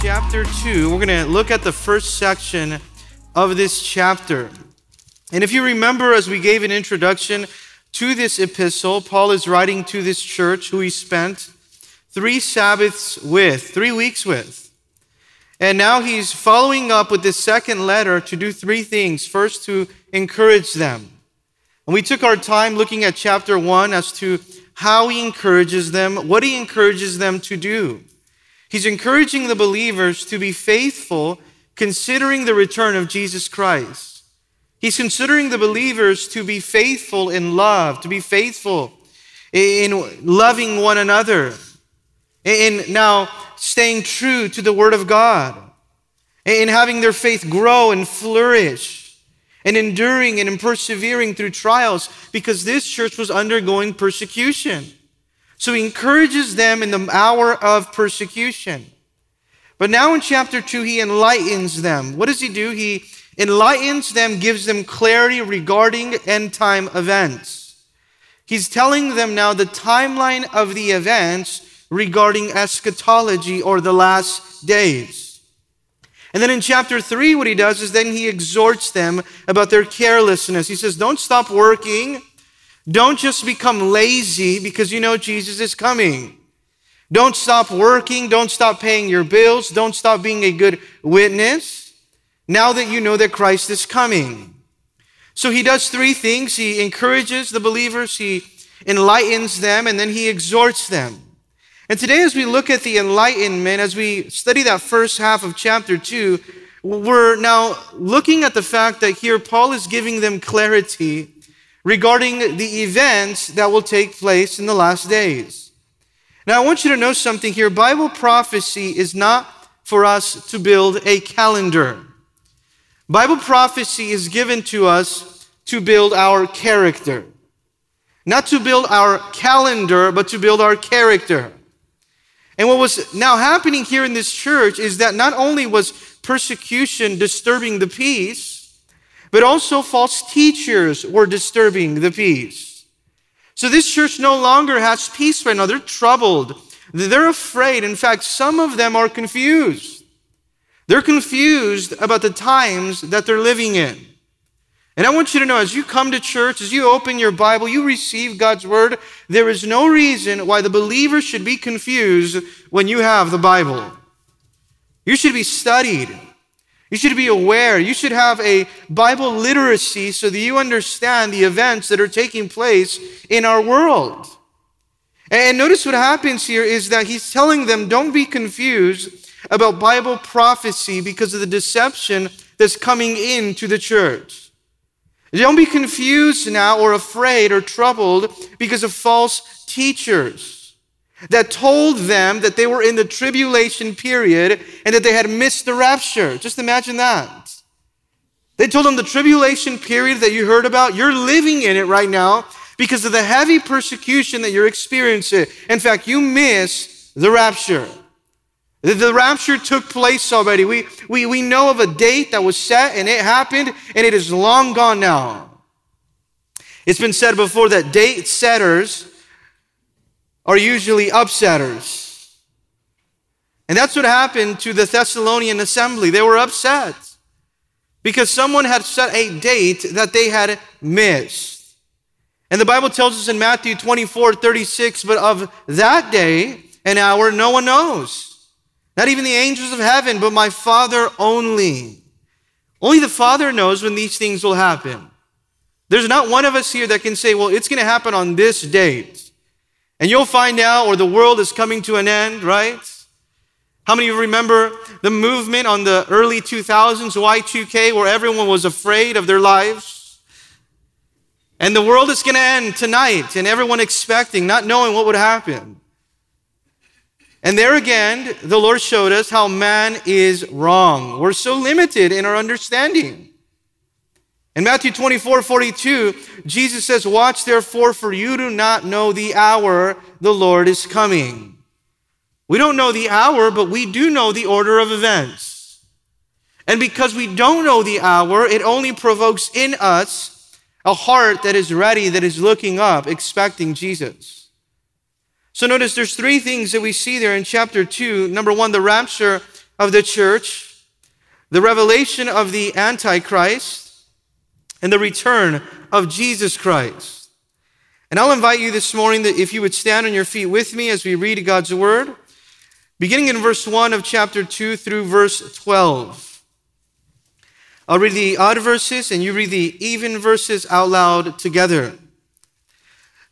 Chapter 2, we're going to look at the first section of this chapter. And if you remember, as we gave an introduction to this epistle, Paul is writing to this church who he spent three Sabbaths with, three weeks with. And now he's following up with this second letter to do three things. First, to encourage them. And we took our time looking at chapter one as to how he encourages them, what he encourages them to do. He's encouraging the believers to be faithful considering the return of Jesus Christ. He's considering the believers to be faithful in love, to be faithful in loving one another, in now staying true to the Word of God, in having their faith grow and flourish, and enduring and persevering through trials because this church was undergoing persecution. So he encourages them in the hour of persecution. But now in chapter 2, he enlightens them. What does he do? He enlightens them, gives them clarity regarding end time events. He's telling them now the timeline of the events regarding eschatology or the last days. And then in chapter 3, what he does is then he exhorts them about their carelessness. He says, Don't stop working. Don't just become lazy because you know Jesus is coming. Don't stop working. Don't stop paying your bills. Don't stop being a good witness now that you know that Christ is coming. So he does three things. He encourages the believers, he enlightens them, and then he exhorts them. And today, as we look at the enlightenment, as we study that first half of chapter 2, we're now looking at the fact that here Paul is giving them clarity regarding the events that will take place in the last days. Now, I want you to know something here. Bible prophecy is not for us to build a calendar. Bible prophecy is given to us to build our character. Not to build our calendar, but to build our character. And what was now happening here in this church is that not only was persecution disturbing the peace, but also false teachers were disturbing the peace. So this church no longer has peace right now. They're troubled. They're afraid. In fact, some of them are confused. They're confused about the times that they're living in. And I want you to know as you come to church, as you open your Bible, you receive God's word, there is no reason why the believer should be confused when you have the Bible. You should be studied. You should be aware. You should have a Bible literacy so that you understand the events that are taking place in our world. And notice what happens here is that he's telling them don't be confused about Bible prophecy because of the deception that's coming into the church. Don't be confused now or afraid or troubled because of false teachers that told them that they were in the tribulation period and that they had missed the rapture. Just imagine that. They told them the tribulation period that you heard about, you're living in it right now because of the heavy persecution that you're experiencing. In fact, you miss the rapture. The rapture took place already. We, we, we know of a date that was set and it happened and it is long gone now. It's been said before that date setters are usually upsetters. And that's what happened to the Thessalonian assembly. They were upset because someone had set a date that they had missed. And the Bible tells us in Matthew 24 36, but of that day and hour no one knows not even the angels of heaven, but my Father only. Only the Father knows when these things will happen. There's not one of us here that can say, well, it's going to happen on this date. And you'll find out, or the world is coming to an end, right? How many of you remember the movement on the early 2000s, Y2K, where everyone was afraid of their lives? And the world is going to end tonight, and everyone expecting, not knowing what would happen. And there again, the Lord showed us how man is wrong. We're so limited in our understanding. In Matthew 24 42, Jesus says, Watch therefore, for you do not know the hour the Lord is coming. We don't know the hour, but we do know the order of events. And because we don't know the hour, it only provokes in us a heart that is ready, that is looking up, expecting Jesus. So notice there's three things that we see there in chapter 2. Number one, the rapture of the church, the revelation of the Antichrist, and the return of Jesus Christ. And I'll invite you this morning that if you would stand on your feet with me as we read God's word, beginning in verse 1 of chapter 2 through verse 12. I'll read the odd verses and you read the even verses out loud together.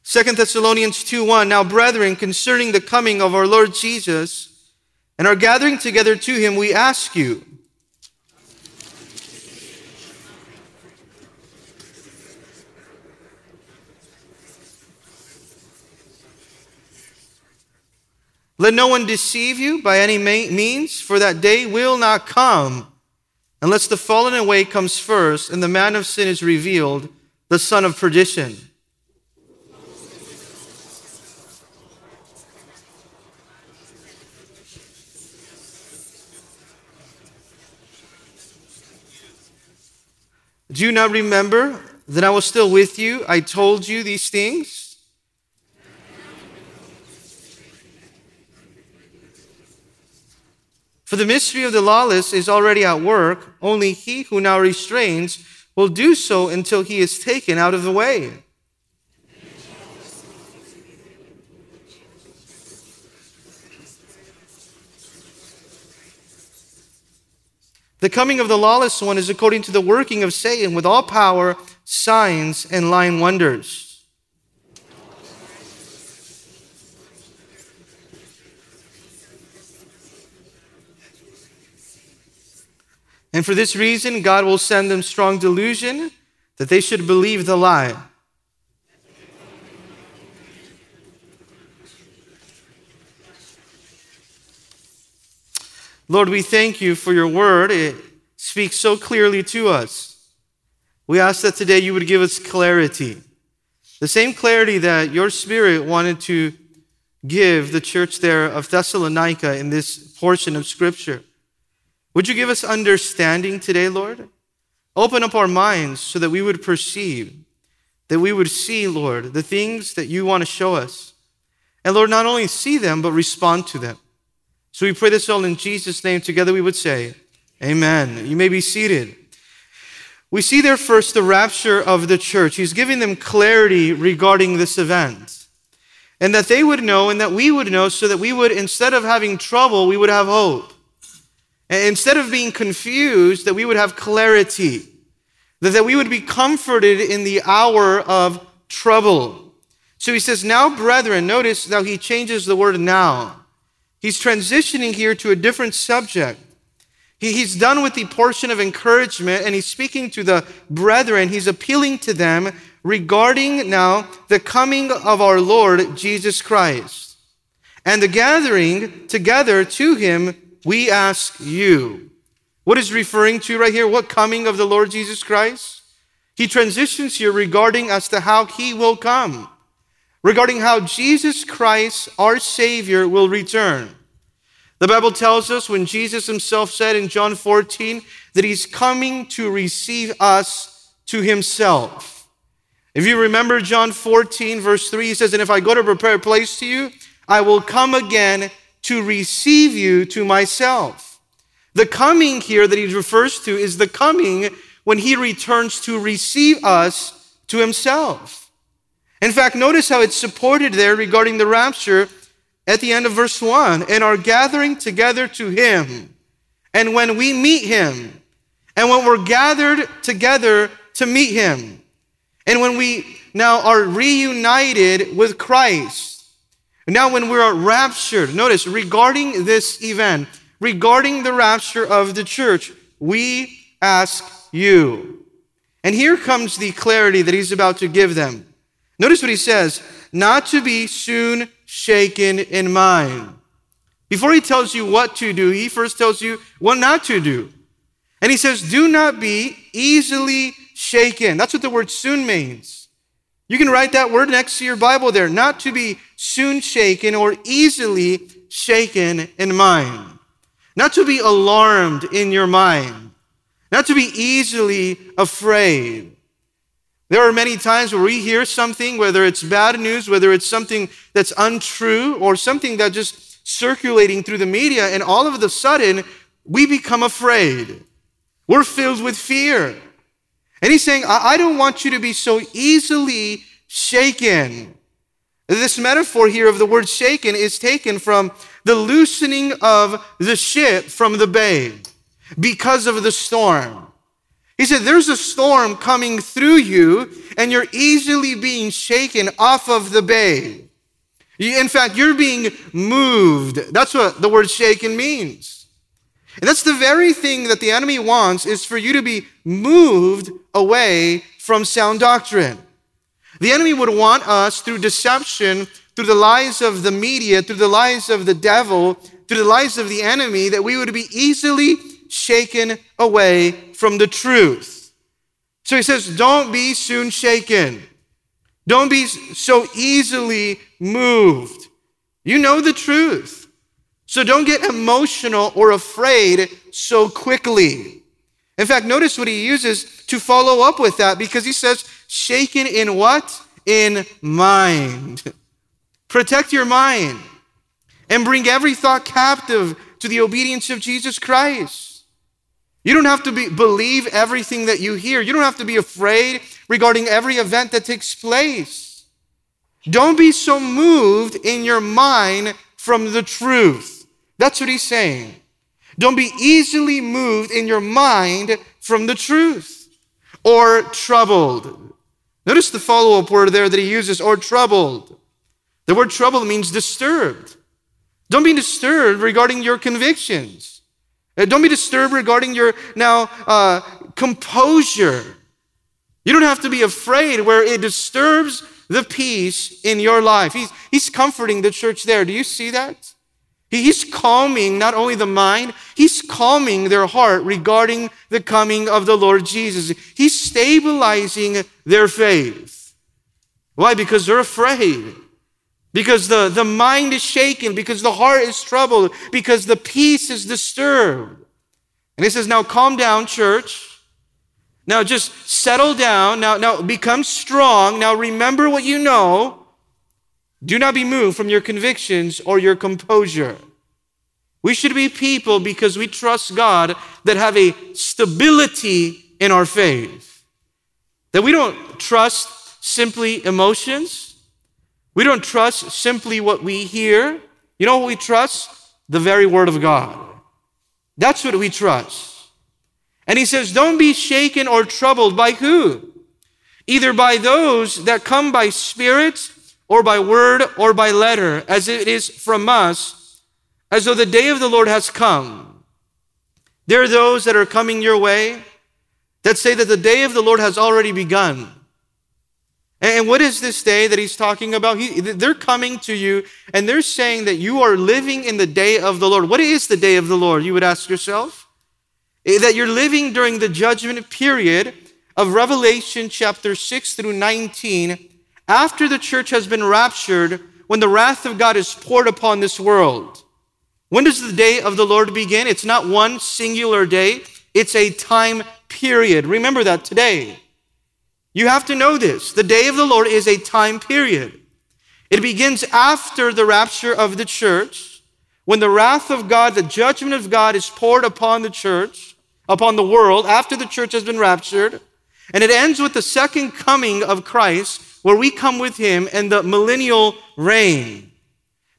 Second Thessalonians 2:1 Now brethren concerning the coming of our Lord Jesus and our gathering together to him we ask you Let no one deceive you by any means, for that day will not come unless the fallen away comes first and the man of sin is revealed, the son of perdition Do you not remember that I was still with you? I told you these things. For the mystery of the lawless is already at work. Only he who now restrains will do so until he is taken out of the way. The coming of the lawless one is according to the working of Satan with all power, signs, and lying wonders. And for this reason, God will send them strong delusion that they should believe the lie Lord, we thank you for your word. It speaks so clearly to us. We ask that today you would give us clarity. The same clarity that your spirit wanted to give the church there of Thessalonica in this portion of scripture. Would you give us understanding today, Lord? Open up our minds so that we would perceive, that we would see, Lord, the things that you want to show us. And Lord, not only see them, but respond to them. So we pray this all in Jesus' name. Together we would say, Amen. You may be seated. We see there first the rapture of the church. He's giving them clarity regarding this event. And that they would know and that we would know so that we would, instead of having trouble, we would have hope. And instead of being confused, that we would have clarity. That, that we would be comforted in the hour of trouble. So he says, Now, brethren, notice how he changes the word now. He's transitioning here to a different subject. He, he's done with the portion of encouragement and he's speaking to the brethren. He's appealing to them regarding now the coming of our Lord Jesus Christ. And the gathering together to him, we ask you. What is referring to right here? What coming of the Lord Jesus Christ? He transitions here regarding as to how he will come regarding how Jesus Christ, our Savior, will return. The Bible tells us when Jesus himself said in John 14 that he's coming to receive us to himself. If you remember John 14, verse 3, he says, And if I go to prepare a place to you, I will come again to receive you to myself. The coming here that he refers to is the coming when he returns to receive us to himself. In fact, notice how it's supported there regarding the rapture at the end of verse 1 and are gathering together to him. And when we meet him, and when we're gathered together to meet him, and when we now are reunited with Christ, now when we are raptured, notice regarding this event, regarding the rapture of the church, we ask you. And here comes the clarity that he's about to give them. Notice what he says not to be soon shaken in mind. Before he tells you what to do, he first tells you what not to do. And he says, Do not be easily shaken. That's what the word soon means. You can write that word next to your Bible there. Not to be soon shaken or easily shaken in mind. Not to be alarmed in your mind. Not to be easily afraid. There are many times where we hear something, whether it's bad news, whether it's something that's untrue, or something that just circulating through the media, and all of a sudden we become afraid. We're filled with fear. And he's saying, I, don't want you to be so easily shaken. This metaphor here of the word shaken is taken from the loosening of the ship from the bay because of the storm. He said, There's a storm coming through you, and you're easily being shaken off of the bay. In fact, you're being moved. That's what the word shaken means. And that's the very thing that the enemy wants is for you to be moved away from sound doctrine. The enemy would want us through deception, through the lies of the media, through the lies of the devil, through the lies of the enemy, that we would be easily shaken away from the truth. So he says, don't be soon shaken. Don't be so easily moved. You know the truth. So don't get emotional or afraid so quickly. In fact, notice what he uses to follow up with that because he says, shaken in what? In mind. Protect your mind and bring every thought captive to the obedience of Jesus Christ. You don't have to be, believe everything that you hear. You don't have to be afraid regarding every event that takes place. Don't be so moved in your mind from the truth. That's what he's saying. Don't be easily moved in your mind from the truth or troubled. Notice the follow up word there that he uses, or troubled. The word troubled means disturbed. Don't be disturbed regarding your convictions. Uh, don't be disturbed regarding your now uh, composure. You don't have to be afraid where it disturbs the peace in your life. He's, he's comforting the church there. Do you see that? He's calming not only the mind, he's calming their heart regarding the coming of the Lord Jesus. He's stabilizing their faith. Why? Because they're afraid. Because the, the mind is shaken, because the heart is troubled, because the peace is disturbed. And he says, Now calm down, church. Now just settle down. Now, now become strong. Now remember what you know. Do not be moved from your convictions or your composure. We should be people because we trust God that have a stability in our faith. That we don't trust simply emotions. We don't trust simply what we hear. You know what we trust? The very word of God. That's what we trust. And he says, Don't be shaken or troubled by who? Either by those that come by spirit or by word or by letter, as it is from us, as though the day of the Lord has come. There are those that are coming your way that say that the day of the Lord has already begun. And what is this day that he's talking about? He, they're coming to you and they're saying that you are living in the day of the Lord. What is the day of the Lord? You would ask yourself. That you're living during the judgment period of Revelation chapter 6 through 19 after the church has been raptured, when the wrath of God is poured upon this world. When does the day of the Lord begin? It's not one singular day, it's a time period. Remember that today. You have to know this. The day of the Lord is a time period. It begins after the rapture of the church, when the wrath of God, the judgment of God is poured upon the church, upon the world, after the church has been raptured. And it ends with the second coming of Christ, where we come with him and the millennial reign.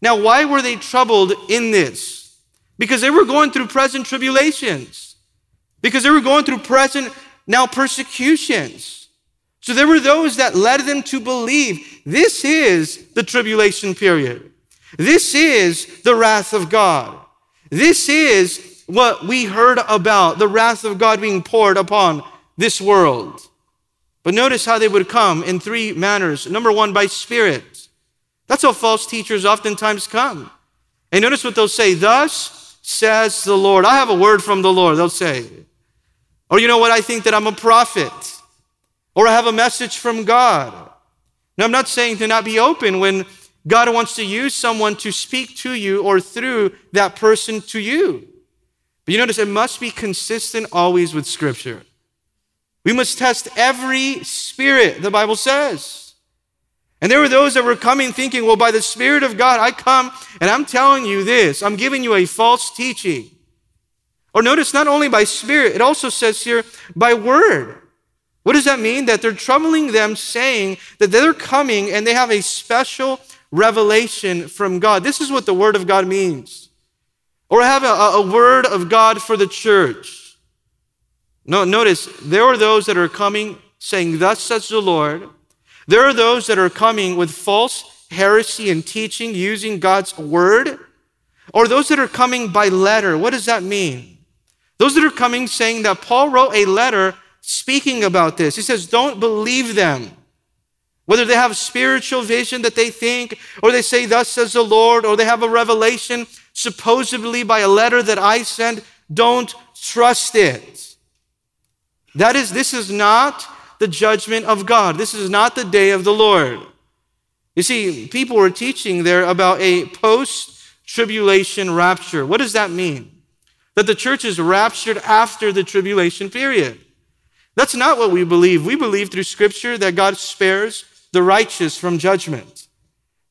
Now, why were they troubled in this? Because they were going through present tribulations, because they were going through present now persecutions. So there were those that led them to believe this is the tribulation period. This is the wrath of God. This is what we heard about the wrath of God being poured upon this world. But notice how they would come in three manners. Number one, by spirit. That's how false teachers oftentimes come. And notice what they'll say, thus says the Lord. I have a word from the Lord, they'll say. Or you know what, I think that I'm a prophet. Or I have a message from God. Now, I'm not saying to not be open when God wants to use someone to speak to you or through that person to you. But you notice it must be consistent always with Scripture. We must test every spirit, the Bible says. And there were those that were coming thinking, well, by the Spirit of God, I come and I'm telling you this. I'm giving you a false teaching. Or notice, not only by Spirit, it also says here, by word. What does that mean? That they're troubling them, saying that they're coming and they have a special revelation from God. This is what the Word of God means. Or have a, a word of God for the church. No, notice, there are those that are coming saying, Thus says the Lord. There are those that are coming with false heresy and teaching using God's word. Or those that are coming by letter. What does that mean? Those that are coming saying that Paul wrote a letter speaking about this. He says, don't believe them. Whether they have spiritual vision that they think, or they say, Thus says the Lord, or they have a revelation supposedly by a letter that I sent, don't trust it. That is, this is not the judgment of God. This is not the day of the Lord. You see, people were teaching there about a post tribulation rapture. What does that mean? That the church is raptured after the tribulation period. That's not what we believe. We believe through Scripture that God spares the righteous from judgment.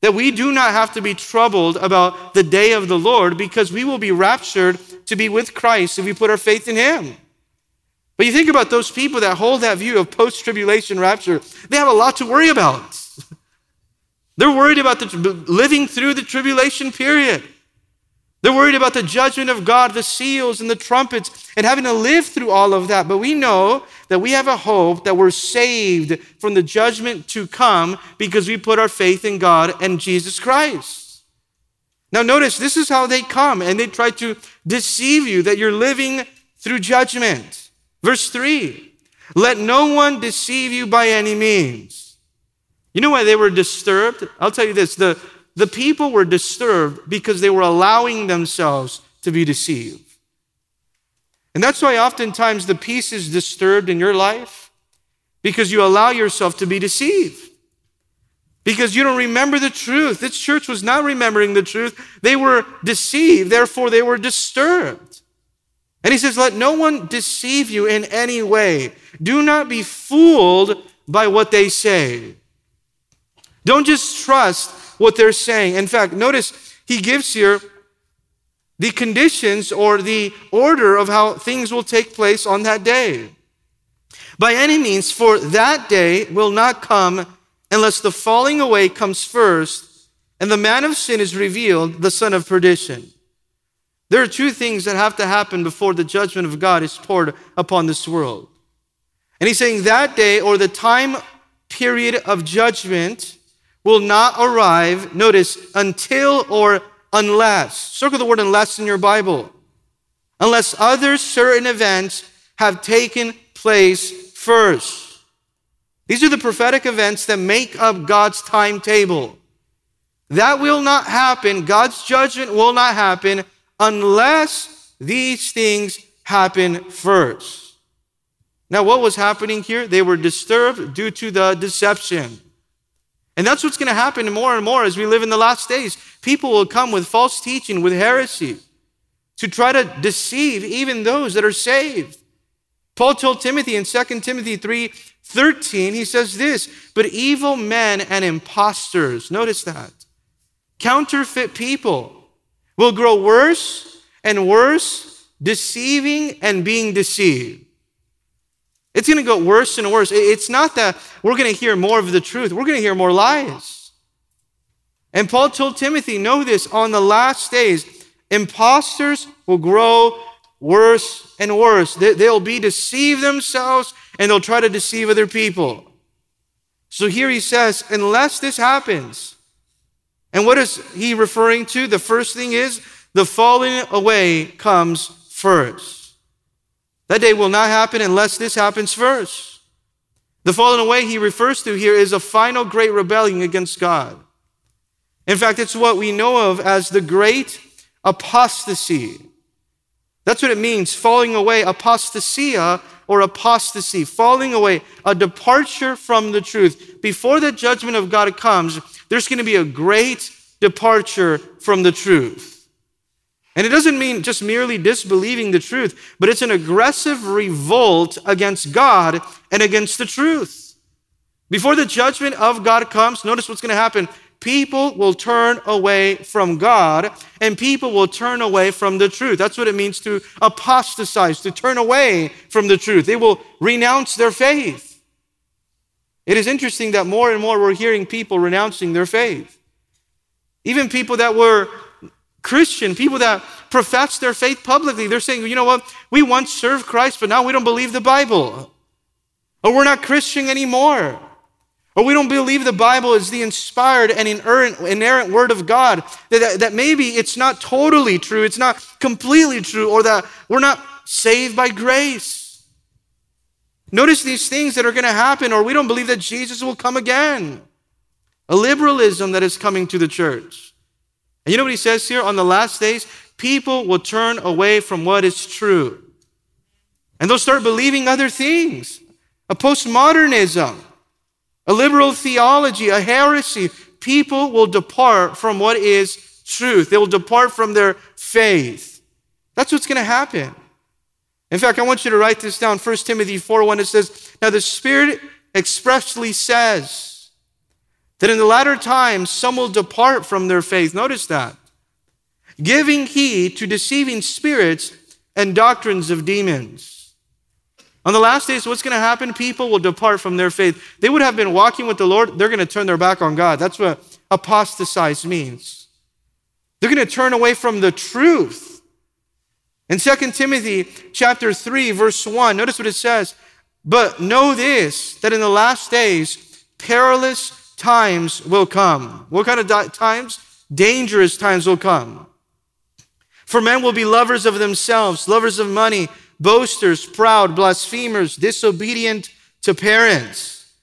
That we do not have to be troubled about the day of the Lord because we will be raptured to be with Christ if we put our faith in Him. But you think about those people that hold that view of post tribulation rapture, they have a lot to worry about. They're worried about the, living through the tribulation period. They're worried about the judgment of God, the seals and the trumpets, and having to live through all of that. But we know that we have a hope that we're saved from the judgment to come because we put our faith in God and Jesus Christ. Now, notice this is how they come, and they try to deceive you that you're living through judgment. Verse 3 Let no one deceive you by any means. You know why they were disturbed? I'll tell you this the, the people were disturbed because they were allowing themselves to be deceived. And that's why oftentimes the peace is disturbed in your life because you allow yourself to be deceived. Because you don't remember the truth. This church was not remembering the truth. They were deceived, therefore, they were disturbed. And he says, Let no one deceive you in any way. Do not be fooled by what they say. Don't just trust what they're saying. In fact, notice he gives here the conditions or the order of how things will take place on that day. By any means, for that day will not come unless the falling away comes first and the man of sin is revealed, the son of perdition. There are two things that have to happen before the judgment of God is poured upon this world. And he's saying that day or the time period of judgment will not arrive, notice, until or unless. Circle the word unless in your Bible. Unless other certain events have taken place first. These are the prophetic events that make up God's timetable. That will not happen. God's judgment will not happen unless these things happen first. Now, what was happening here? They were disturbed due to the deception. And that's what's going to happen more and more as we live in the last days. People will come with false teaching, with heresy, to try to deceive even those that are saved. Paul told Timothy in 2 Timothy 3 13, he says this, but evil men and impostors, notice that, counterfeit people will grow worse and worse, deceiving and being deceived. It's going to go worse and worse. It's not that we're going to hear more of the truth, we're going to hear more lies. And Paul told Timothy, know this on the last days, imposters will grow worse and worse. They'll be deceive themselves and they'll try to deceive other people. So here he says, unless this happens, and what is he referring to? The first thing is the falling away comes first. That day will not happen unless this happens first. The falling away he refers to here is a final great rebellion against God. In fact, it's what we know of as the great apostasy. That's what it means, falling away, apostasia or apostasy, falling away, a departure from the truth. Before the judgment of God comes, there's going to be a great departure from the truth. And it doesn't mean just merely disbelieving the truth, but it's an aggressive revolt against God and against the truth. Before the judgment of God comes, notice what's going to happen. People will turn away from God and people will turn away from the truth. That's what it means to apostatize, to turn away from the truth. They will renounce their faith. It is interesting that more and more we're hearing people renouncing their faith. Even people that were Christian, people that profess their faith publicly, they're saying, you know what, we once served Christ, but now we don't believe the Bible. Or we're not Christian anymore. Or we don't believe the Bible is the inspired and inerrant, inerrant word of God. That, that maybe it's not totally true, it's not completely true, or that we're not saved by grace. Notice these things that are going to happen, or we don't believe that Jesus will come again. A liberalism that is coming to the church. And you know what he says here? On the last days, people will turn away from what is true. And they'll start believing other things. A postmodernism, a liberal theology, a heresy. People will depart from what is truth. They will depart from their faith. That's what's going to happen. In fact, I want you to write this down. 1 Timothy 4 1, it says, Now the Spirit expressly says, that in the latter times some will depart from their faith. Notice that. Giving heed to deceiving spirits and doctrines of demons. On the last days, what's going to happen? People will depart from their faith. They would have been walking with the Lord, they're going to turn their back on God. That's what apostatize means. They're going to turn away from the truth. In 2 Timothy chapter 3, verse 1, notice what it says. But know this, that in the last days, perilous times will come. What kind of di- times? Dangerous times will come. For men will be lovers of themselves, lovers of money, boasters, proud, blasphemers, disobedient to parents,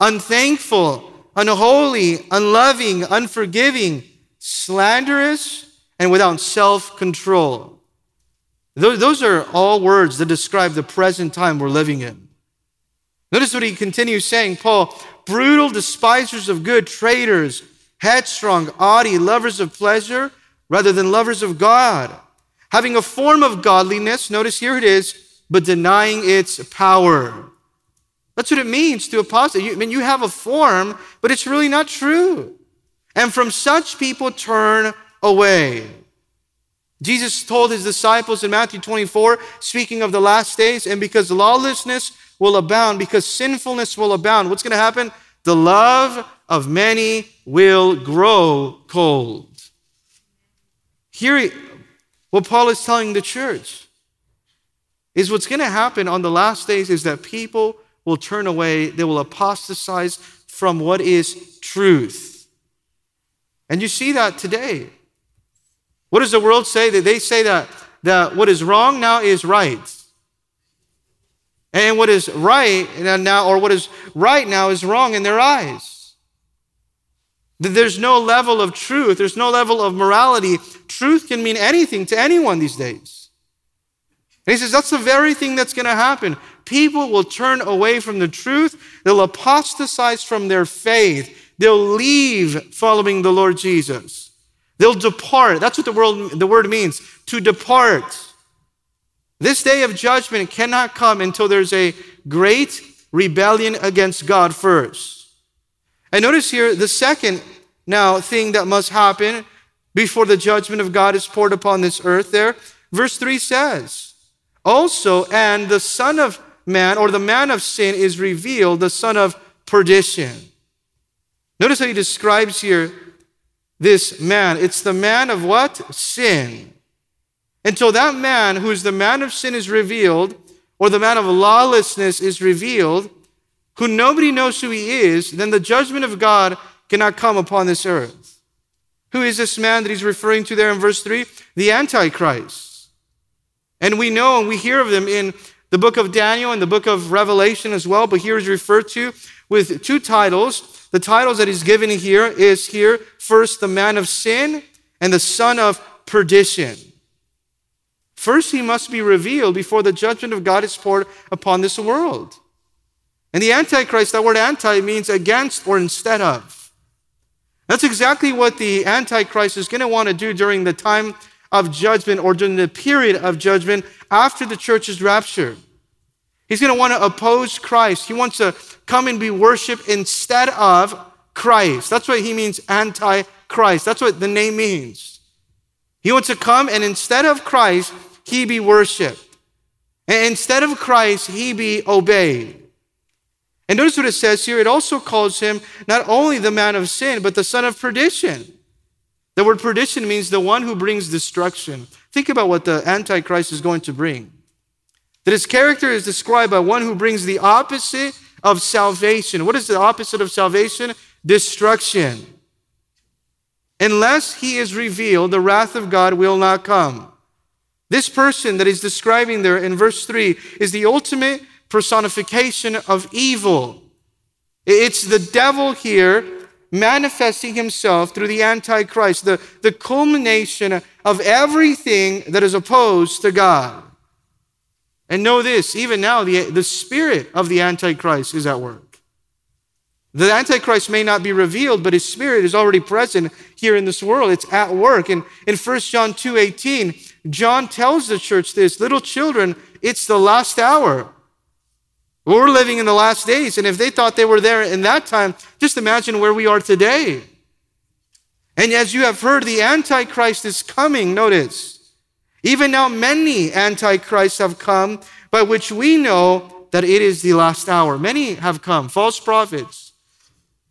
unthankful, unholy, unloving, unforgiving, slanderous, and without self control. Those are all words that describe the present time we're living in. Notice what he continues saying, Paul, brutal despisers of good, traitors, headstrong, haughty, lovers of pleasure rather than lovers of God, having a form of godliness, notice here it is, but denying its power. That's what it means to apostate. I mean, you have a form, but it's really not true. And from such people turn away. Jesus told his disciples in Matthew 24, speaking of the last days, and because lawlessness will abound, because sinfulness will abound, what's going to happen? The love of many will grow cold. Here, what Paul is telling the church is what's going to happen on the last days is that people will turn away, they will apostatize from what is truth. And you see that today. What does the world say? That they say that, that what is wrong now is right. And what is right now, or what is right now, is wrong in their eyes. There's no level of truth, there's no level of morality. Truth can mean anything to anyone these days. And he says that's the very thing that's going to happen. People will turn away from the truth, they'll apostatize from their faith, they'll leave following the Lord Jesus. They'll depart. That's what the, world, the word means to depart. This day of judgment cannot come until there's a great rebellion against God first. And notice here the second now thing that must happen before the judgment of God is poured upon this earth there. Verse 3 says, Also, and the Son of Man, or the man of sin, is revealed, the son of perdition. Notice how he describes here this man. It's the man of what? Sin. Until that man who is the man of sin is revealed, or the man of lawlessness is revealed, who nobody knows who he is, then the judgment of God cannot come upon this earth. Who is this man that he's referring to there in verse 3? The Antichrist. And we know and we hear of them in the book of Daniel and the book of Revelation as well, but here is referred to with two titles. The titles that he's given here is here first the man of sin and the son of perdition. First, he must be revealed before the judgment of God is poured upon this world. And the Antichrist, that word anti means against or instead of. That's exactly what the Antichrist is going to want to do during the time of judgment or during the period of judgment after the church is raptured. He's going to want to oppose Christ. He wants to come and be worshiped instead of Christ. That's what he means, anti Christ. That's what the name means. He wants to come and instead of Christ, he be worshiped. And instead of Christ, he be obeyed. And notice what it says here. It also calls him not only the man of sin, but the son of perdition. The word perdition means the one who brings destruction. Think about what the Antichrist is going to bring. That his character is described by one who brings the opposite of salvation. What is the opposite of salvation? Destruction. Unless he is revealed, the wrath of God will not come. This person that he's describing there in verse 3 is the ultimate personification of evil. It's the devil here manifesting himself through the Antichrist, the, the culmination of everything that is opposed to God. And know this, even now, the, the spirit of the Antichrist is at work. The Antichrist may not be revealed, but his spirit is already present here in this world. It's at work. And in 1 John 2 18, John tells the church this little children, it's the last hour. We're living in the last days, and if they thought they were there in that time, just imagine where we are today. And as you have heard, the Antichrist is coming, notice. Even now, many Antichrists have come, by which we know that it is the last hour. Many have come, false prophets,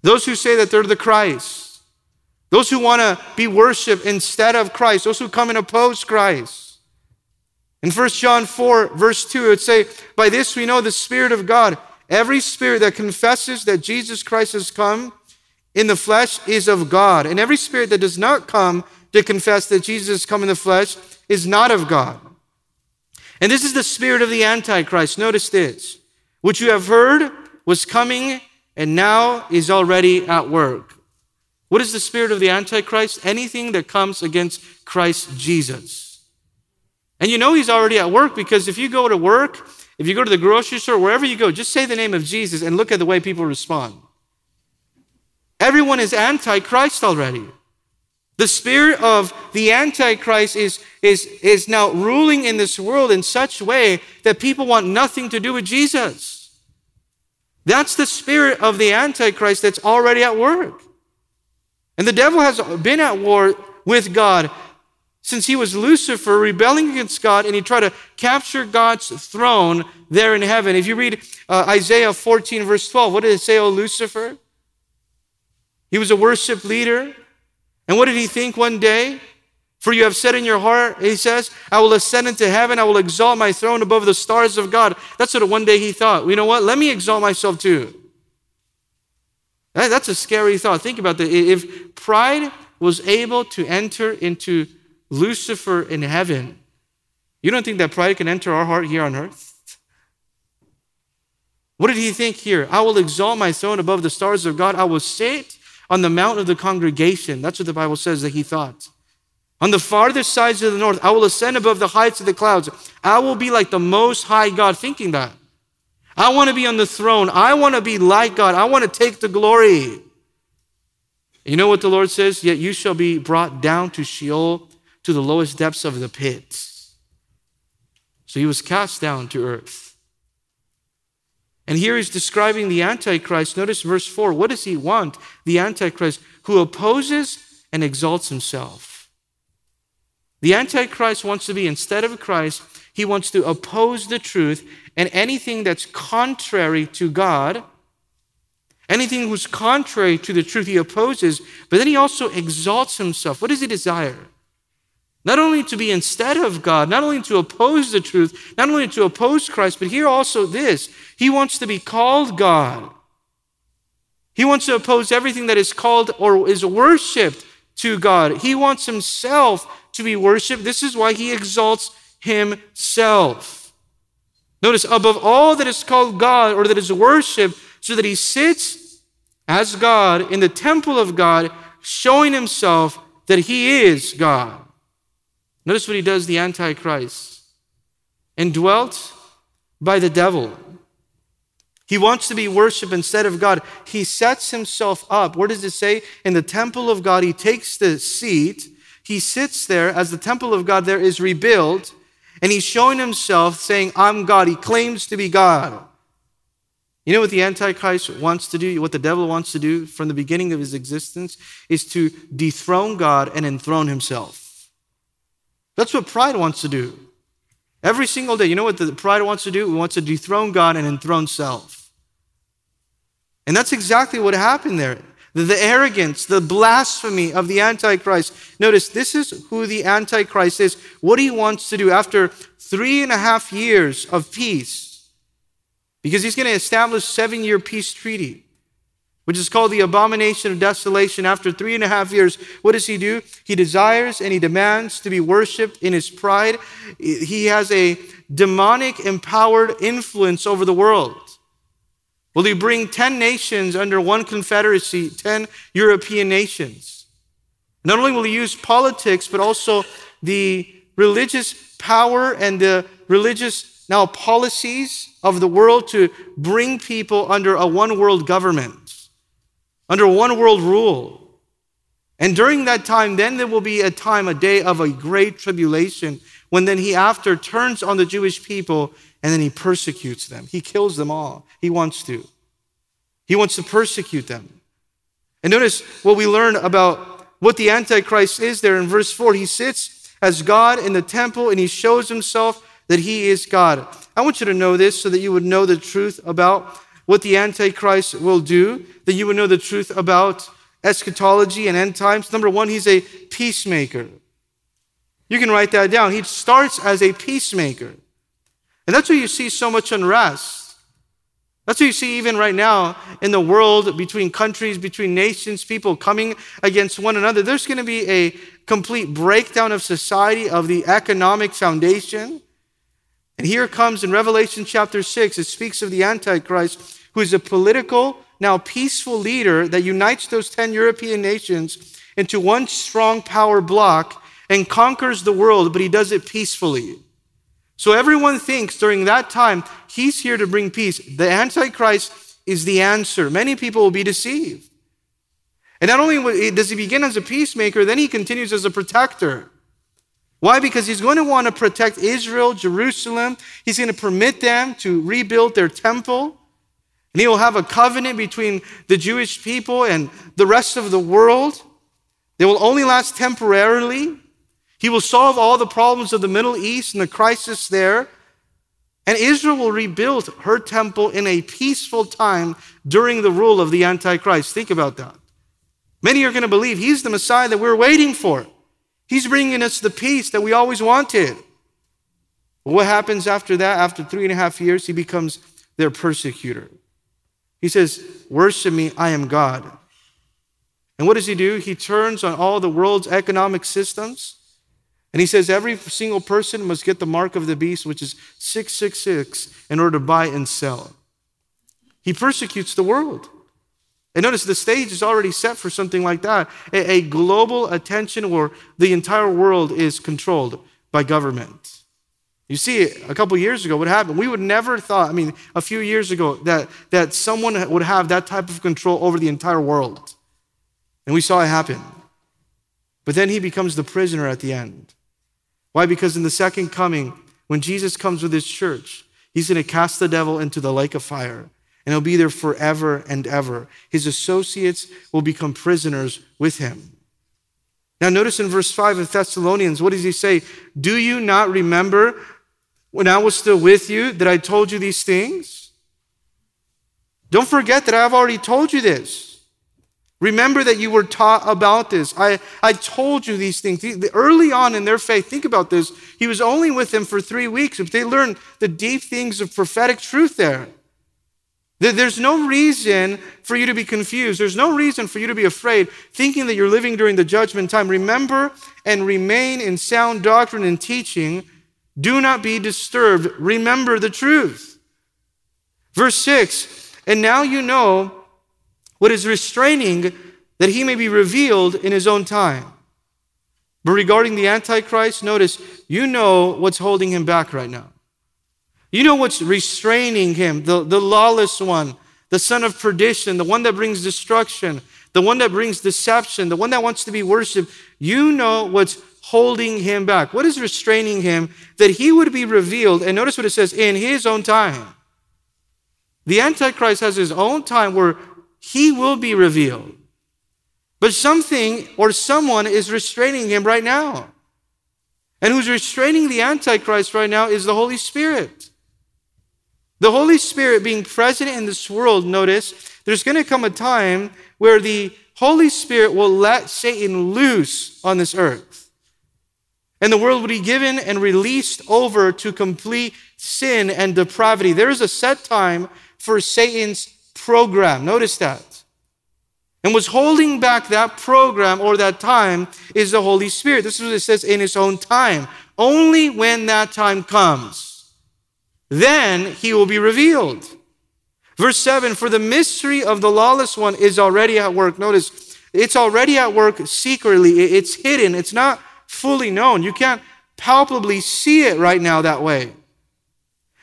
those who say that they're the Christ, those who want to be worshiped instead of Christ, those who come and oppose Christ. In 1 John 4, verse 2, it would say, By this we know the Spirit of God. Every spirit that confesses that Jesus Christ has come in the flesh is of God. And every spirit that does not come to confess that Jesus has come in the flesh is not of God. And this is the spirit of the Antichrist. Notice this, What you have heard was coming and now is already at work. What is the spirit of the Antichrist? Anything that comes against Christ Jesus. And you know he's already at work because if you go to work, if you go to the grocery store, wherever you go, just say the name of Jesus and look at the way people respond. Everyone is anti-Christ already. The spirit of the Antichrist is, is, is now ruling in this world in such a way that people want nothing to do with Jesus. That's the spirit of the Antichrist that's already at work. And the devil has been at war with God since he was Lucifer rebelling against God and he tried to capture God's throne there in heaven. If you read uh, Isaiah 14, verse 12, what did it say, O Lucifer? He was a worship leader. And what did he think one day? For you have said in your heart, he says, I will ascend into heaven, I will exalt my throne above the stars of God. That's what one day he thought. You know what? Let me exalt myself too. That's a scary thought. Think about that. If pride was able to enter into Lucifer in heaven, you don't think that pride can enter our heart here on earth? What did he think here? I will exalt my throne above the stars of God. I will sit on the mount of the congregation. That's what the Bible says that he thought. On the farthest sides of the north, I will ascend above the heights of the clouds. I will be like the most high God, thinking that. I want to be on the throne. I want to be like God. I want to take the glory. You know what the Lord says? Yet you shall be brought down to Sheol to the lowest depths of the pit. So he was cast down to earth. And here he's describing the Antichrist. Notice verse 4. What does he want? The Antichrist who opposes and exalts himself. The Antichrist wants to be, instead of Christ, he wants to oppose the truth and anything that's contrary to God, anything who's contrary to the truth, he opposes, but then he also exalts himself. What does he desire? Not only to be instead of God, not only to oppose the truth, not only to oppose Christ, but here also this He wants to be called God. He wants to oppose everything that is called or is worshiped to God. He wants Himself to be worshiped. This is why He exalts Himself. Notice, above all that is called God or that is worshiped, so that He sits as God in the temple of God, showing Himself that He is God. Notice what he does, the Antichrist. Indwelt by the devil. He wants to be worshiped instead of God. He sets himself up. Where does it say? In the temple of God, he takes the seat. he sits there as the temple of God there is rebuilt, and he's showing himself saying, I'm God. He claims to be God. You know what the Antichrist wants to do, what the devil wants to do from the beginning of his existence is to dethrone God and enthrone himself. That's what pride wants to do. Every single day, you know what the pride wants to do? It wants to dethrone God and enthrone self. And that's exactly what happened there. The, the arrogance, the blasphemy of the Antichrist. Notice this is who the Antichrist is, what he wants to do after three and a half years of peace because he's going to establish seven year peace treaty which is called the abomination of desolation. After three and a half years what does he do? He desires and he demands to be worshiped in his pride. He has a demonic empowered influence over the world. Will he bring 10 nations under one confederacy 10 european nations? Not only will he use politics but also the religious power and the religious now policies of the world to bring people under a one world government, under one world rule. And during that time, then there will be a time, a day of a great tribulation, when then he after turns on the Jewish people and then he persecutes them. He kills them all. He wants to. He wants to persecute them. And notice what we learn about what the Antichrist is there in verse 4. He sits as God in the temple and he shows himself that he is God. I want you to know this so that you would know the truth about what the Antichrist will do, that you would know the truth about eschatology and end times. Number one, he's a peacemaker. You can write that down. He starts as a peacemaker. And that's why you see so much unrest. That's what you see even right now in the world, between countries, between nations, people coming against one another. There's going to be a complete breakdown of society, of the economic foundation. And here comes in Revelation chapter 6, it speaks of the Antichrist, who is a political, now peaceful leader that unites those 10 European nations into one strong power block and conquers the world, but he does it peacefully. So everyone thinks during that time he's here to bring peace. The Antichrist is the answer. Many people will be deceived. And not only does he begin as a peacemaker, then he continues as a protector. Why? Because he's going to want to protect Israel, Jerusalem. He's going to permit them to rebuild their temple. And he will have a covenant between the Jewish people and the rest of the world. They will only last temporarily. He will solve all the problems of the Middle East and the crisis there. And Israel will rebuild her temple in a peaceful time during the rule of the Antichrist. Think about that. Many are going to believe he's the Messiah that we're waiting for. He's bringing us the peace that we always wanted. But what happens after that? After three and a half years, he becomes their persecutor. He says, Worship me, I am God. And what does he do? He turns on all the world's economic systems. And he says every single person must get the mark of the beast, which is 666, in order to buy and sell. He persecutes the world. And notice the stage is already set for something like that a, global attention where the entire world is controlled by government. You see, a couple years ago, what happened? We would never thought, I mean, a few years ago, that, that someone would have that type of control over the entire world. And we saw it happen. But then he becomes the prisoner at the end. Why? Because in the second coming, when Jesus comes with his church, he's going to cast the devil into the lake of fire and he'll be there forever and ever. His associates will become prisoners with him. Now, notice in verse 5 of Thessalonians, what does he say? Do you not remember when I was still with you that I told you these things? Don't forget that I've already told you this. Remember that you were taught about this. I, I told you these things. Early on in their faith, think about this. He was only with them for three weeks, but they learned the deep things of prophetic truth there. There's no reason for you to be confused. There's no reason for you to be afraid, thinking that you're living during the judgment time. Remember and remain in sound doctrine and teaching. Do not be disturbed. Remember the truth. Verse 6 And now you know what is restraining that he may be revealed in his own time. But regarding the Antichrist, notice you know what's holding him back right now. You know what's restraining him? The, the lawless one, the son of perdition, the one that brings destruction, the one that brings deception, the one that wants to be worshiped, you know what's holding him back. What is restraining him? That he would be revealed. And notice what it says in his own time. The Antichrist has his own time where he will be revealed. But something or someone is restraining him right now. And who's restraining the Antichrist right now is the Holy Spirit. The Holy Spirit being present in this world, notice, there's going to come a time where the Holy Spirit will let Satan loose on this earth. And the world will be given and released over to complete sin and depravity. There is a set time for Satan's program. Notice that. And what's holding back that program or that time is the Holy Spirit. This is what it says in His own time. Only when that time comes, then He will be revealed. Verse 7 For the mystery of the lawless one is already at work. Notice, it's already at work secretly, it's hidden, it's not fully known. You can't palpably see it right now that way.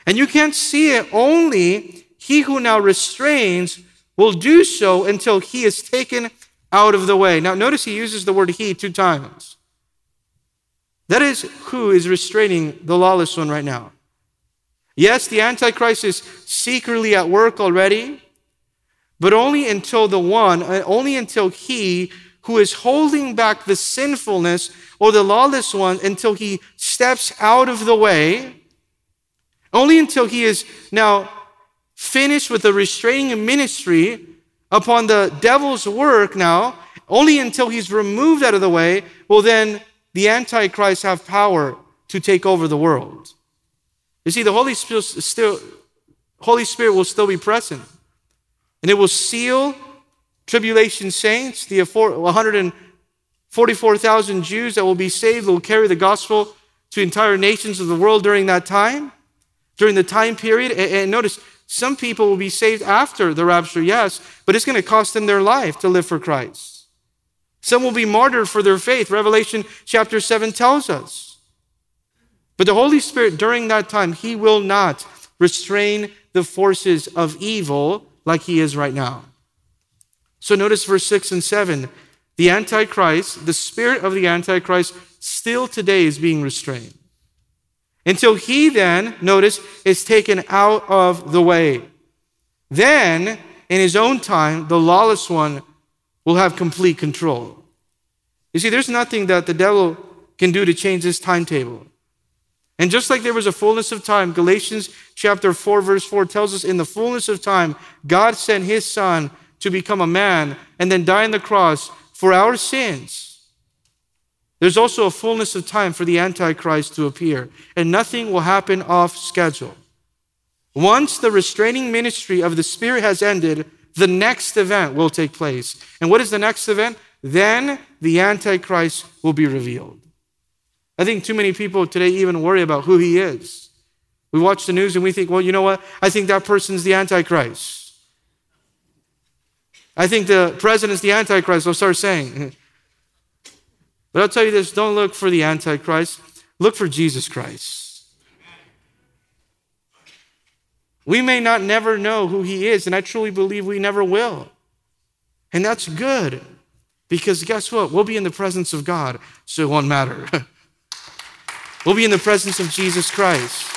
And you can't see it only he who now restrains will do so until he is taken out of the way. Now, notice he uses the word he two times. That is who is restraining the lawless one right now. Yes, the Antichrist is secretly at work already, but only until the one, uh, only until he who is holding back the sinfulness or the lawless one until he steps out of the way, only until he is now finished with the restraining ministry upon the devil's work now, only until he's removed out of the way, will then the Antichrist have power to take over the world. You see, the Holy Spirit still, Holy Spirit will still be present. And it will seal tribulation saints, the 144,000 Jews that will be saved, will carry the gospel to entire nations of the world during that time, during the time period. And notice, some people will be saved after the rapture, yes, but it's going to cost them their life to live for Christ. Some will be martyred for their faith. Revelation chapter 7 tells us. But the Holy Spirit, during that time, He will not restrain the forces of evil like He is right now. So notice verse 6 and 7. The Antichrist, the spirit of the Antichrist, still today is being restrained. Until he then, notice, is taken out of the way. Then, in his own time, the lawless one will have complete control. You see, there's nothing that the devil can do to change this timetable. And just like there was a fullness of time, Galatians chapter 4, verse 4 tells us in the fullness of time, God sent his son to become a man and then die on the cross for our sins. There's also a fullness of time for the Antichrist to appear, and nothing will happen off schedule. Once the restraining ministry of the Spirit has ended, the next event will take place. And what is the next event? Then the Antichrist will be revealed. I think too many people today even worry about who he is. We watch the news and we think, well, you know what? I think that person's the Antichrist. I think the president's the Antichrist, they'll start saying. But I'll tell you this don't look for the Antichrist, look for Jesus Christ. We may not never know who he is, and I truly believe we never will. And that's good because guess what? We'll be in the presence of God, so it won't matter. we'll be in the presence of Jesus Christ.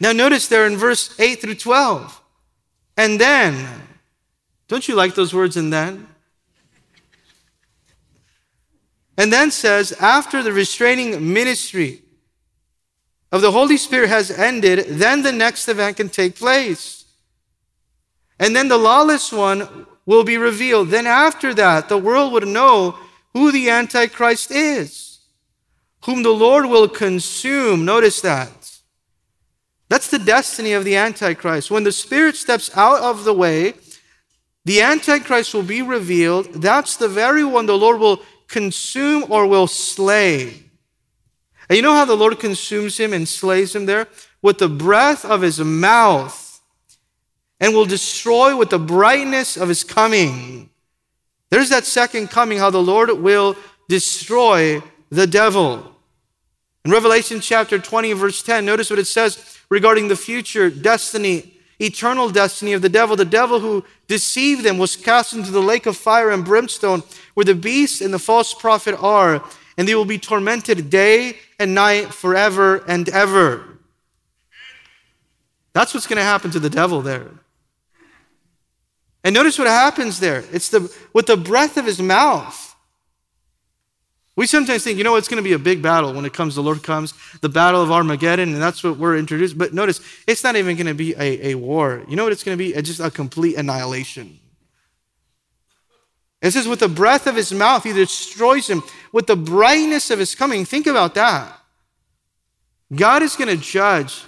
Now, notice there in verse 8 through 12. And then, don't you like those words, and then? And then says, after the restraining ministry of the Holy Spirit has ended, then the next event can take place. And then the lawless one will be revealed. Then after that, the world would know who the Antichrist is, whom the Lord will consume. Notice that. That's the destiny of the Antichrist. When the Spirit steps out of the way, the Antichrist will be revealed. That's the very one the Lord will consume or will slay. And you know how the Lord consumes him and slays him there? With the breath of his mouth and will destroy with the brightness of his coming. There's that second coming, how the Lord will destroy the devil. In Revelation chapter 20, verse 10, notice what it says regarding the future destiny eternal destiny of the devil. The devil who deceived them was cast into the lake of fire and brimstone, where the beast and the false prophet are, and they will be tormented day and night forever and ever. That's what's going to happen to the devil there. And notice what happens there. It's the with the breath of his mouth. We sometimes think, you know, it's going to be a big battle when it comes, the Lord comes, the battle of Armageddon, and that's what we're introduced. But notice, it's not even going to be a, a war. You know what it's going to be? It's just a complete annihilation. It says, with the breath of his mouth, he destroys him. With the brightness of his coming, think about that. God is going to judge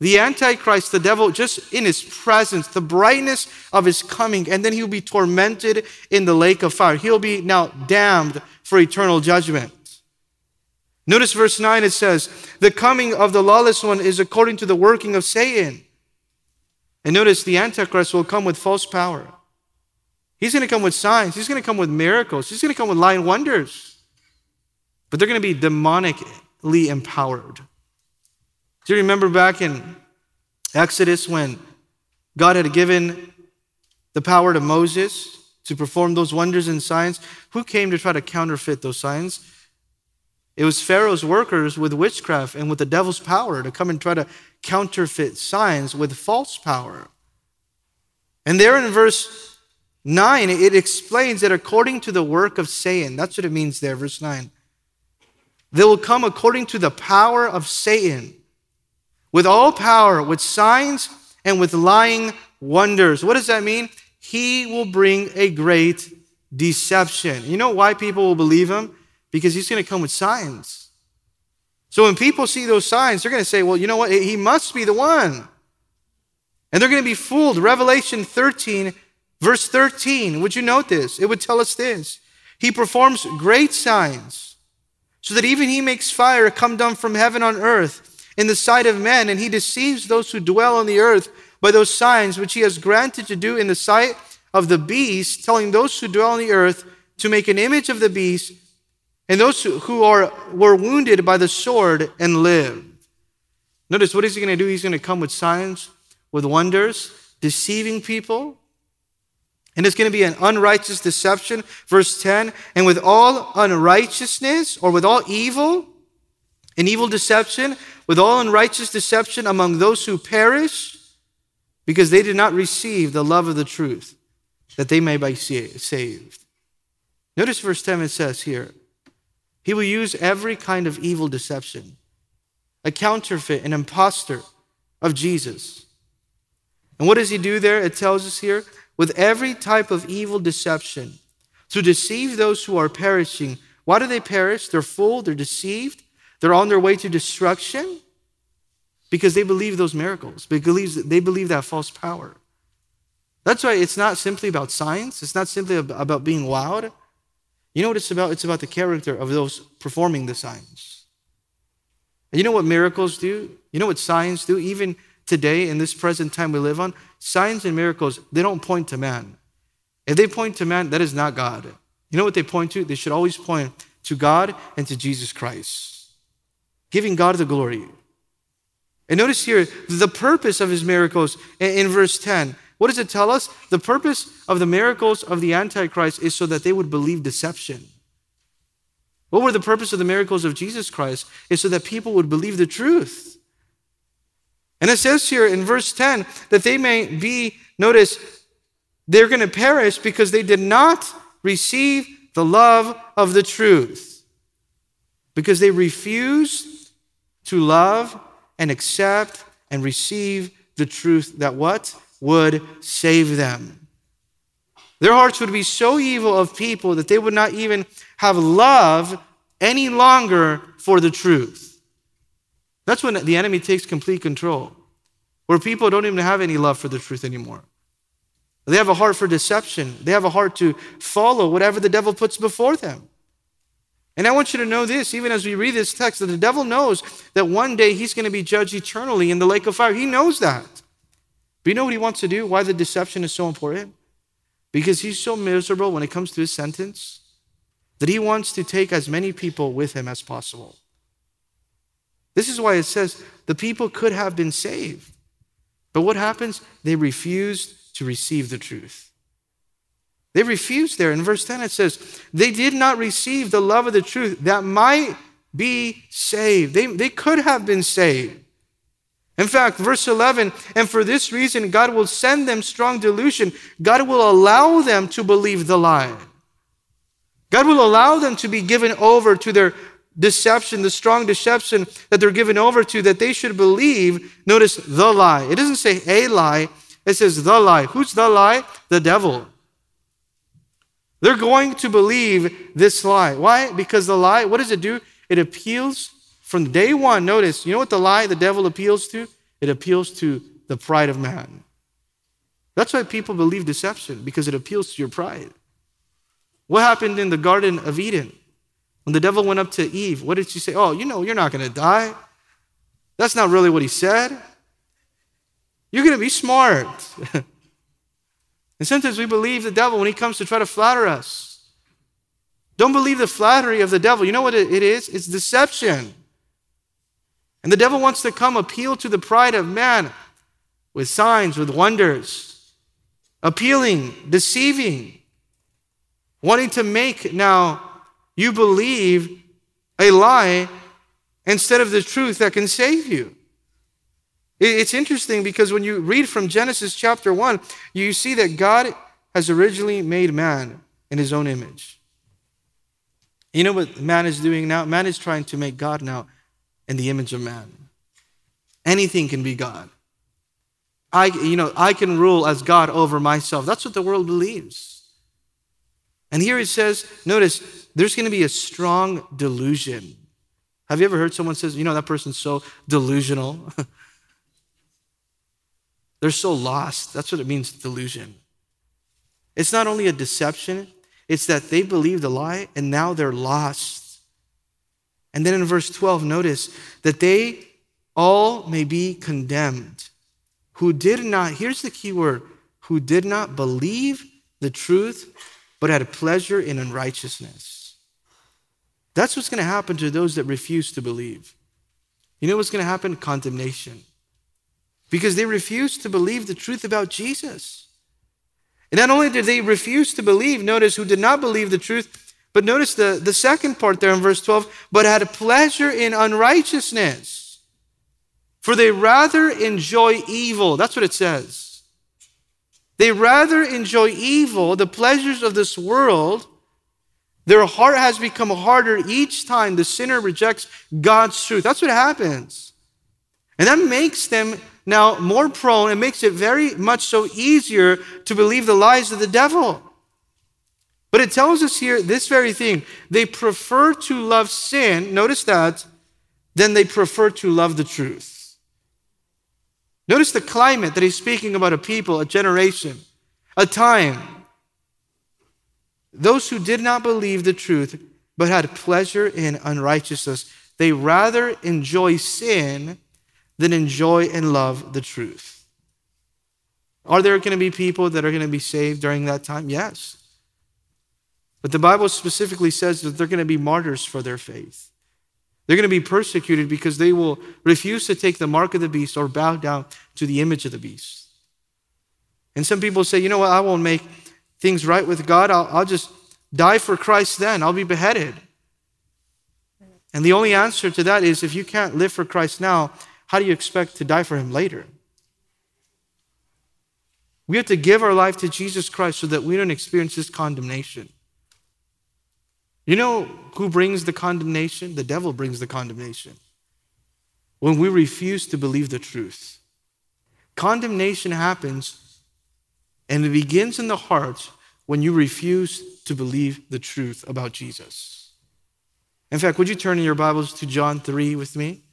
the Antichrist, the devil, just in his presence, the brightness of his coming, and then he'll be tormented in the lake of fire. He'll be now damned for eternal judgment. Notice verse 9 it says, The coming of the lawless one is according to the working of Satan. And notice the Antichrist will come with false power. He's going to come with signs, he's going to come with miracles, he's going to come with lying wonders. But they're going to be demonically empowered. Do you remember back in Exodus when God had given the power to Moses to perform those wonders and signs? Who came to try to counterfeit those signs? It was Pharaoh's workers with witchcraft and with the devil's power to come and try to counterfeit signs with false power. And there in verse 9, it explains that according to the work of Satan, that's what it means there, verse 9. They will come according to the power of Satan with all power, with signs, and with lying wonders. What does that mean? He will bring a great deception. You know why people will believe him? Because he's going to come with signs. So when people see those signs, they're going to say, well, you know what? He must be the one. And they're going to be fooled. Revelation 13, verse 13. Would you note this? It would tell us this. He performs great signs, so that even he makes fire come down from heaven on earth in the sight of men, and he deceives those who dwell on the earth by those signs which he has granted to do in the sight of the beast, telling those who dwell on the earth to make an image of the beast, and those who are were wounded by the sword and live. Notice what is he going to do? He's going to come with signs, with wonders, deceiving people. And it's going to be an unrighteous deception. Verse 10 and with all unrighteousness or with all evil, an evil deception, with all unrighteous deception among those who perish, because they did not receive the love of the truth, that they may be saved. Notice verse 10 it says here, He will use every kind of evil deception, a counterfeit, an impostor of Jesus. And what does He do there? It tells us here, with every type of evil deception, to deceive those who are perishing. Why do they perish? They're fooled, they're deceived, they're on their way to destruction because they believe those miracles. They believe, they believe that false power. That's why it's not simply about science. It's not simply about being wowed. You know what it's about? It's about the character of those performing the signs. And you know what miracles do? You know what signs do? Even today, in this present time we live on, signs and miracles, they don't point to man. If they point to man, that is not God. You know what they point to? They should always point to God and to Jesus Christ giving God the glory. And notice here the purpose of his miracles in, verse 10. What does it tell us? The purpose of the miracles of the Antichrist is so that they would believe deception. What were the purpose of the miracles of Jesus Christ? Is so that people would believe the truth. And it says here in verse 10 that they may be, notice, they're going to perish because they did not receive the love of the truth. Because they refused to love and accept and receive the truth that what? Would save them. Their hearts would be so evil of people that they would not even have love any longer for the truth. That's when the enemy takes complete control, where people don't even have any love for the truth anymore. They have a heart for deception, they have a heart to follow whatever the devil puts before them. And I want you to know this, even as we read this text, that the devil knows that one day he's going to be judged eternally in the lake of fire. He knows that. But you know what he wants to do? Why the deception is so important? Because he's so miserable when it comes to his sentence that he wants to take as many people with him as possible. This is why it says the people could have been saved. But what happens? They refuse to receive the truth. They refused there. In verse 10, it says, They did not receive the love of the truth that might be saved. They, they could have been saved. In fact, verse 11, and for this reason, God will send them strong delusion. God will allow them to believe the lie. God will allow them to be given over to their deception, the strong deception that they're given over to, that they should believe. Notice the lie. It doesn't say a lie, it says the lie. Who's the lie? The devil. They're going to believe this lie. Why? Because the lie, what does it do? It appeals from day one. Notice, you know what the lie the devil appeals to? It appeals to the pride of man. That's why people believe deception, because it appeals to your pride. What happened in the Garden of Eden? When the devil went up to Eve, what did she say? Oh, you know, you're not going to die. That's not really what he said. You're going to be smart. and sometimes we believe the devil when he comes to try to flatter us. Don't believe the flattery of the devil. You know what it is? It's deception. And the devil wants to come appeal to the pride of man with signs, with wonders, appealing, deceiving, wanting to make now you believe a lie instead of the truth that can save you. It's interesting because when you read from Genesis chapter 1, you see that God has originally made man in his own image. You know what man is doing now? Man is trying to make God now in the image of man. Anything can be God. I, you know, I can rule as God over myself. That's what the world believes. And here it says, notice, there's going to be a strong delusion. Have you ever heard someone says, you know, that person's so delusional? They're so lost. That's what it means, delusion. It's not only a deception, it's that they believed a lie and now they're lost. And then in verse 12, notice that they all may be condemned who did not, here's the key word, who did not believe the truth, but had pleasure in unrighteousness. That's what's going to happen to those that refuse to believe. You know what's going to happen? Condemnation. Because they refuse to believe the truth about Jesus. And not only did they refuse to believe, notice who did not believe the truth, but notice the, the second part there in verse 12, but had a pleasure in unrighteousness. For they rather enjoy evil. That's what it says. They rather enjoy evil, the pleasures of this world, their heart has become harder each time the sinner rejects God's truth. That's what happens. And that makes them now more prone, it makes it very much so easier to believe the lies of the devil. But it tells us here this very thing. They prefer to love sin, notice that, than they prefer to love the truth. Notice the climate that he's speaking about a people, a generation, a time those who did not believe the truth, but had pleasure in unrighteousness, they rather enjoy sin than enjoy and love the truth. Are there going to be people that are going to be saved during that time? Yes. But the Bible specifically says that they're going to be martyrs for their faith. They're going to be persecuted because they will refuse to take the mark of the beast or bow down to the image of the beast. And some people say, you know what, I won't make things right with God, I'll, I'll just die for Christ then. I'll be beheaded. And the only answer to that is if you can't live for Christ now, how do you expect to die for him later? We have to give our life to Jesus Christ so that we don't experience this condemnation. You know who brings the condemnation? The devil brings the condemnation. When we refuse to believe the truth. Condemnation happens and it begins in the heart when you refuse to believe the truth about Jesus. In fact, would you turn in your Bibles to John 3 with me?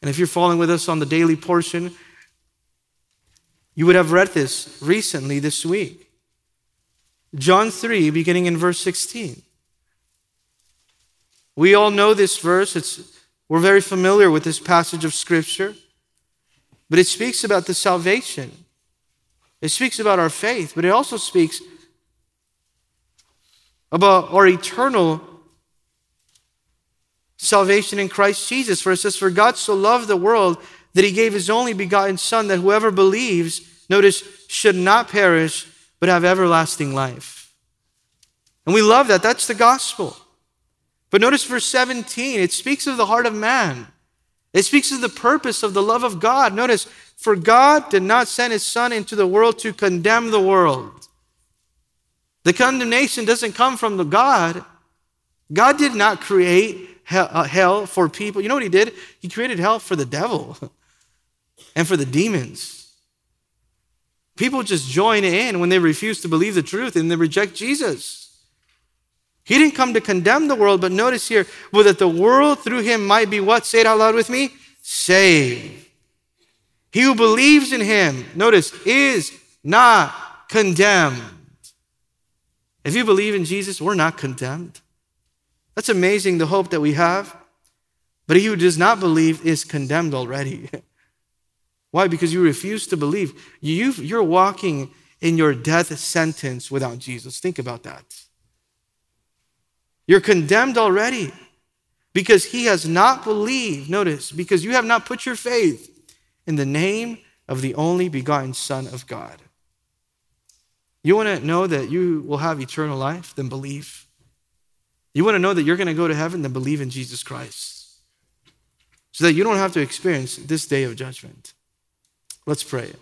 And if you're following with us on the daily portion, you would have read this recently this week. John 3, beginning in verse 16. We all know this verse. It's, we're very familiar with this passage of Scripture, but it speaks about the salvation it speaks about our faith, but it also speaks about our eternal salvation in Christ Jesus. For it says, For God so loved the world that he gave his only begotten Son, that whoever believes, notice, should not perish, but have everlasting life. And we love that. That's the gospel. But notice verse 17, it speaks of the heart of man. It speaks of the purpose of the love of God. Notice, for God did not send his Son into the world to condemn the world. The condemnation doesn't come from the God. God did not create Uh, hell for people. You know what he did? He created hell for the devil and for the demons. People just join in when they refuse to believe the truth and they reject Jesus. He didn't come to condemn the world, but notice here, well, that the world through him might be what? Say it out loud with me saved. He who believes in him, notice, is not condemned. If you believe in Jesus, we're not condemned. That's amazing, the hope that we have. But he who does not believe is condemned already. Why? Because you refuse to believe. you you're walking in your death sentence without Jesus. Think about that. You're condemned already because he has not believed. Notice, because you have not put your faith in the name of the only begotten Son of God. You want to know that you will have eternal life? Then believe. You want to know that you're going to go to heaven? Then believe in Jesus Christ. So that you don't have to experience this day of judgment. Let's pray.